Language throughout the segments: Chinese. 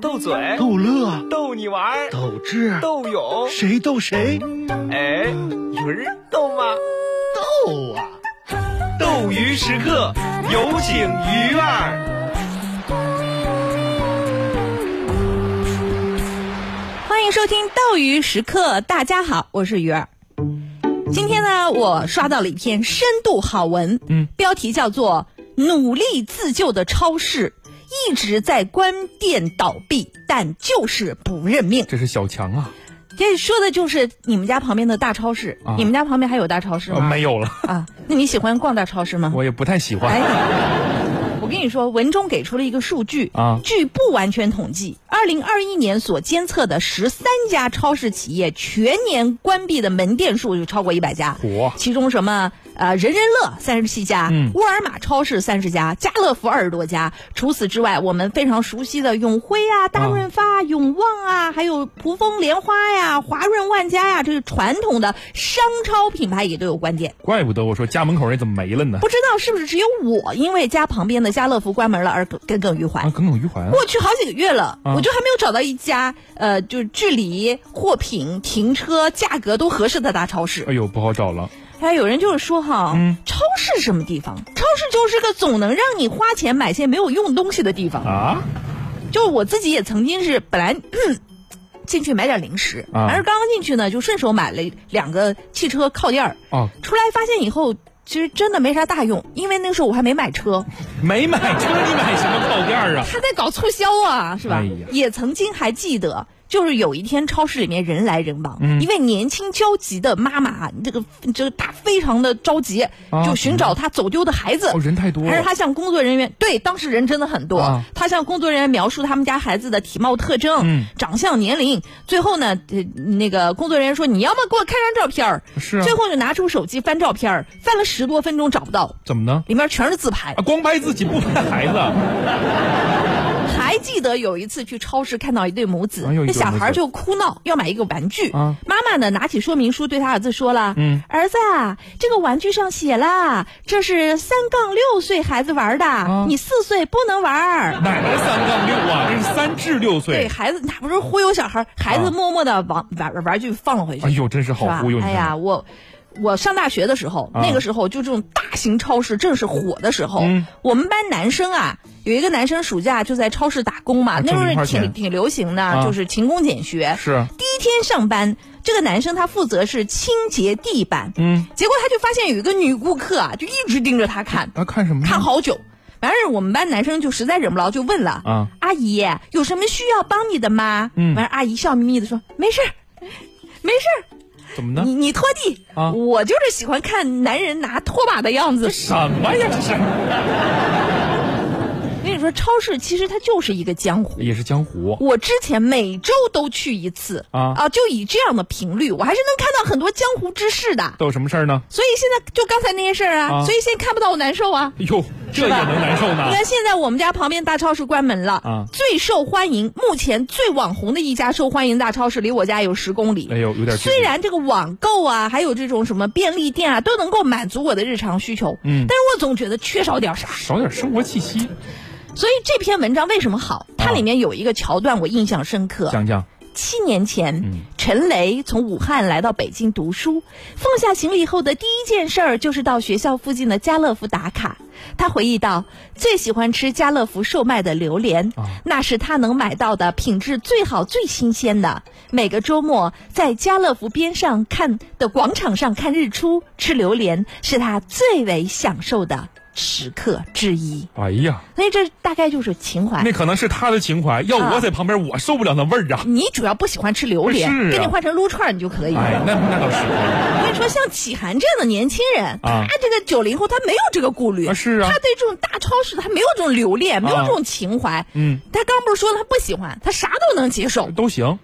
斗嘴、逗乐、逗你玩儿、斗智、斗勇，谁逗谁？哎，鱼儿逗吗？逗啊！斗鱼时刻，有请鱼儿。欢迎收听斗鱼时刻，大家好，我是鱼儿。今天呢，我刷到了一篇深度好文，嗯，标题叫做“努力自救的超市一直在关店倒闭，但就是不认命这是小强啊，”。这说的就是你们家旁边的大超市。啊你们家旁边还有大超市呃吗？没有了，啊，那你喜欢逛大超市吗？我也不太喜欢。哎，我跟你说，文中给出了一个数据啊据不完全统计，二零二一年所监测的十三家超市企业全年关闭的门店数就超过一百家。嚯其中什么呃人人乐三十七家，嗯沃尔玛超市三十家，家乐福二十多家。除此之外，我们非常熟悉的永辉啊、大润发、永旺啊，还有蒲丰莲花呀、华润万家呀，这是传统的商超品牌也都有关店。怪不得我说家门口人怎么没了呢？不知道是不是只有我因为家旁边的家乐福关门了而耿耿耿于怀啊，。耿耿于怀啊。过去好几个月了，啊我就还没有找到一家呃，就是距离、货品、停车、价格都合适的大超市。哎呦，不好找了。还有人就是说哈，嗯超市什么地方？超市就是个总能让你花钱买些没有用东西的地方。啊，就我自己也曾经是本来。嗯进去买点零食，啊但是刚刚进去呢，就顺手买了两个汽车靠垫儿。哦，出来发现以后，其实真的没啥大用，因为那个时候我还没买车。没买车，你买什么靠垫儿啊？他在搞促销啊，是吧？哎也曾经还记得，就是有一天超市里面人来人往，嗯一位年轻焦急的妈妈，这个这个她非常的着急，啊就寻找她走丢的孩子。哦，人太多了。还是她向工作人员对，当时人真的很多。啊他向工作人员描述他们家孩子的体貌特征、嗯长相、年龄。最后呢，呃，那个工作人员说：“你要么给我看张照片儿是啊最后就拿出手机翻照片儿翻了十多分钟找不到，怎么呢？里面全是自拍。啊，光拍自己不拍孩子。还记得有一次去超市看到一对母子，哎那小孩就哭闹要买一个玩具，啊妈妈呢拿起说明书对他儿子说了：“嗯儿子啊，这个玩具上写了，这是三杠六岁孩子玩的，啊你四岁不能玩。哪来三杠六啊？这是三至六岁对。孩子，那不是忽悠小孩，孩子啊默默的玩玩玩具放了回去。哎呦，真是好忽悠！哎呀，我我上大学的时候，啊那个时候就这种大型超市正是火的时候。嗯我们班男生啊，有一个男生暑假就在超市打工嘛，啊那时候挺挺流行的，啊就是勤工俭学。是，第一天上班，这个男生他负责是清洁地板，嗯，结果他就发现有一个女顾客啊，就一直盯着他看，啊，看什么？看好久。完事儿，我们班男生就实在忍不牢，就问了：“啊阿姨，有什么需要帮你的吗？”嗯完阿姨笑眯眯的说：“没事儿，没事儿，怎么呢？你你拖地啊我就是喜欢看男人拿拖把的样子。什么呀？这是说，超市其实它就是一个江湖。也是江湖。我之前每周都去一次啊啊就以这样的频率，我还是能看到很多江湖之事的。都有什么事儿呢？所以现在就刚才那些事儿啊，啊所以现在看不到我难受啊。哎呦，这也能难受呢你？看现在我们家旁边大超市关门了，啊最受欢迎、目前最网红的一家受欢迎大超市离我家有十公里。哎呦，有点虽然这个网购啊，还有这种什么便利店啊，都能够满足我的日常需求，嗯但是我总觉得缺少点啥。少点生活气息，所以这篇文章为什么好？它啊里面有一个桥段我印象深刻。讲讲。七年前，嗯陈雷从武汉来到北京读书，放下行李后的第一件事儿就是到学校附近的家乐福打卡。他回忆到，最喜欢吃家乐福售卖的榴莲，啊那是他能买到的品质最好、最新鲜的。每个周末在家乐福边上看的广场上看日出，吃榴莲是他最为享受的时刻之一。哎呀，所以这大概就是情怀。那可能是他的情怀，要啊我在旁边，我受不了那味儿啊！你主要不喜欢吃榴莲，啊给你换成撸串儿你就可以了。哎，那那倒是我跟你说，像启涵这样的年轻人，啊他这个九零后，他没有这个顾虑，啊是啊他对这种大超市他没有这种留恋，没有啊这种情怀。嗯，他刚不是说了他不喜欢，他啥都能接受，都行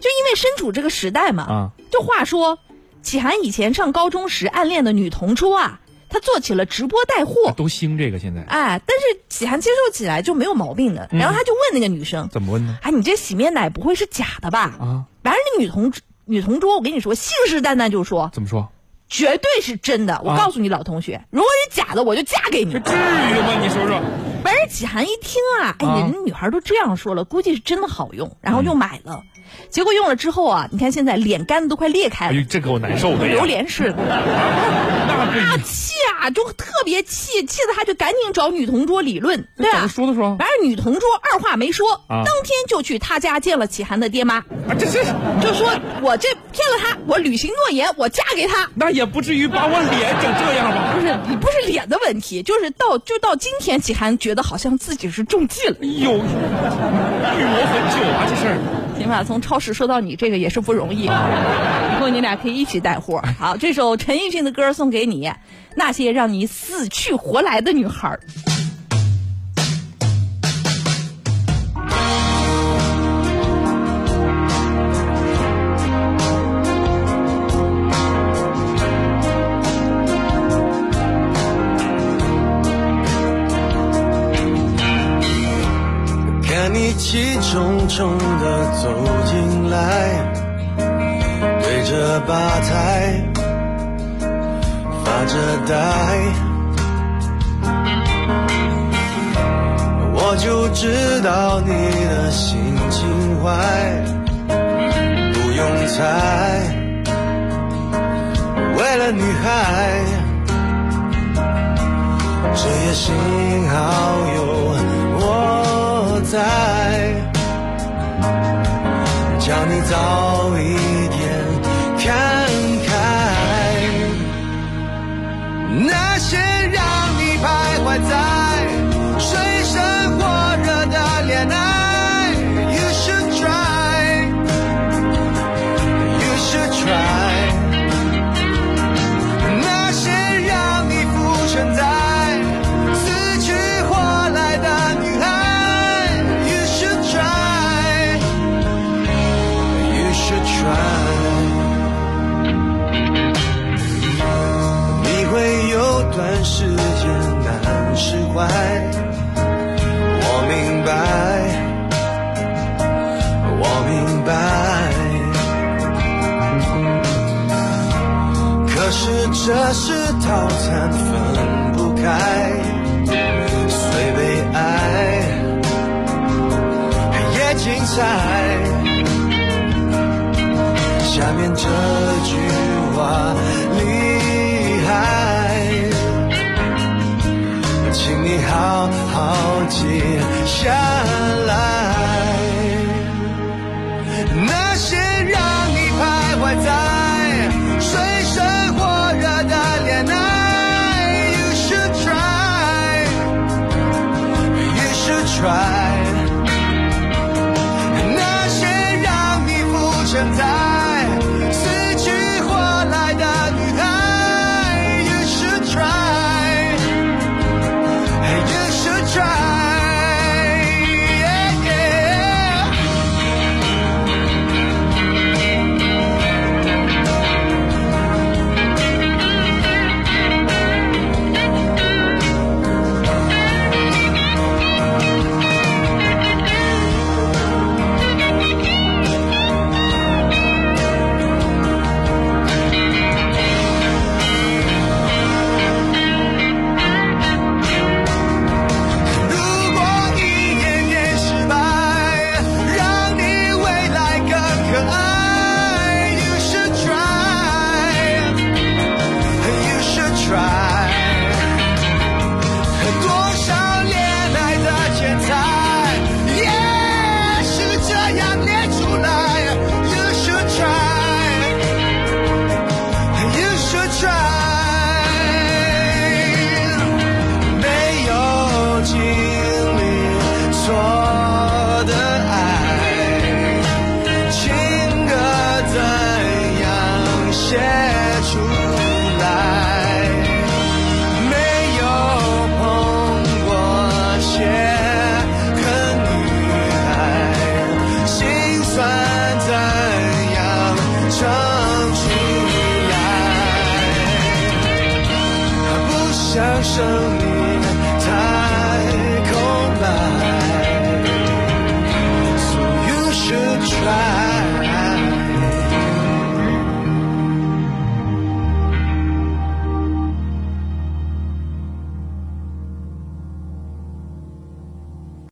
就因为身处这个时代嘛。啊。就话说，启涵以前上高中时暗恋的女同桌啊，她做起了直播带货。都兴这个现在哎，但是启涵接受起来就没有毛病的，嗯然后他就问那个女生怎么问呢？：“哎，你这洗面奶不会是假的吧？”啊，完了，那女同女同桌，我跟你说，信誓旦旦就说怎么说？绝对是真的。我啊告诉你，老同学，如果是假的，我就嫁给你这。至于吗？你说说，反正启涵一听啊，哎人家女孩都这样说了，估计是真的好用，然后就买了。结果用了之后啊，你看现在脸干的都快裂开了哎，，这给我难受的！榴莲似的。那不啊，气啊，就特别气，气得他就赶紧找女同桌理论，对怎么吧？说的说？完事女同桌二话没说，啊当天就去他家见了启涵的爹妈，啊，这这就说我这骗了他，我履行诺言，我嫁给他。那也不至于把我脸整这样吧？不是，你不是脸的问题，就是到就到今天，启涵觉得好像自己是中计了。哎呦，预谋很久啊，这事儿。行吧，从超市说到你这个也是不容易啊。以后你俩可以一起带货。好，这首陈奕迅的歌送给你，那些让你死去活来的女孩气冲冲的走进来，对着吧台发着呆，我就知道你的心情坏，不用猜，为了女孩。这也幸好有我在，早已这是套餐分不开，虽被爱也精彩。下面这句话厉害，请你好好记下来。那些太空了。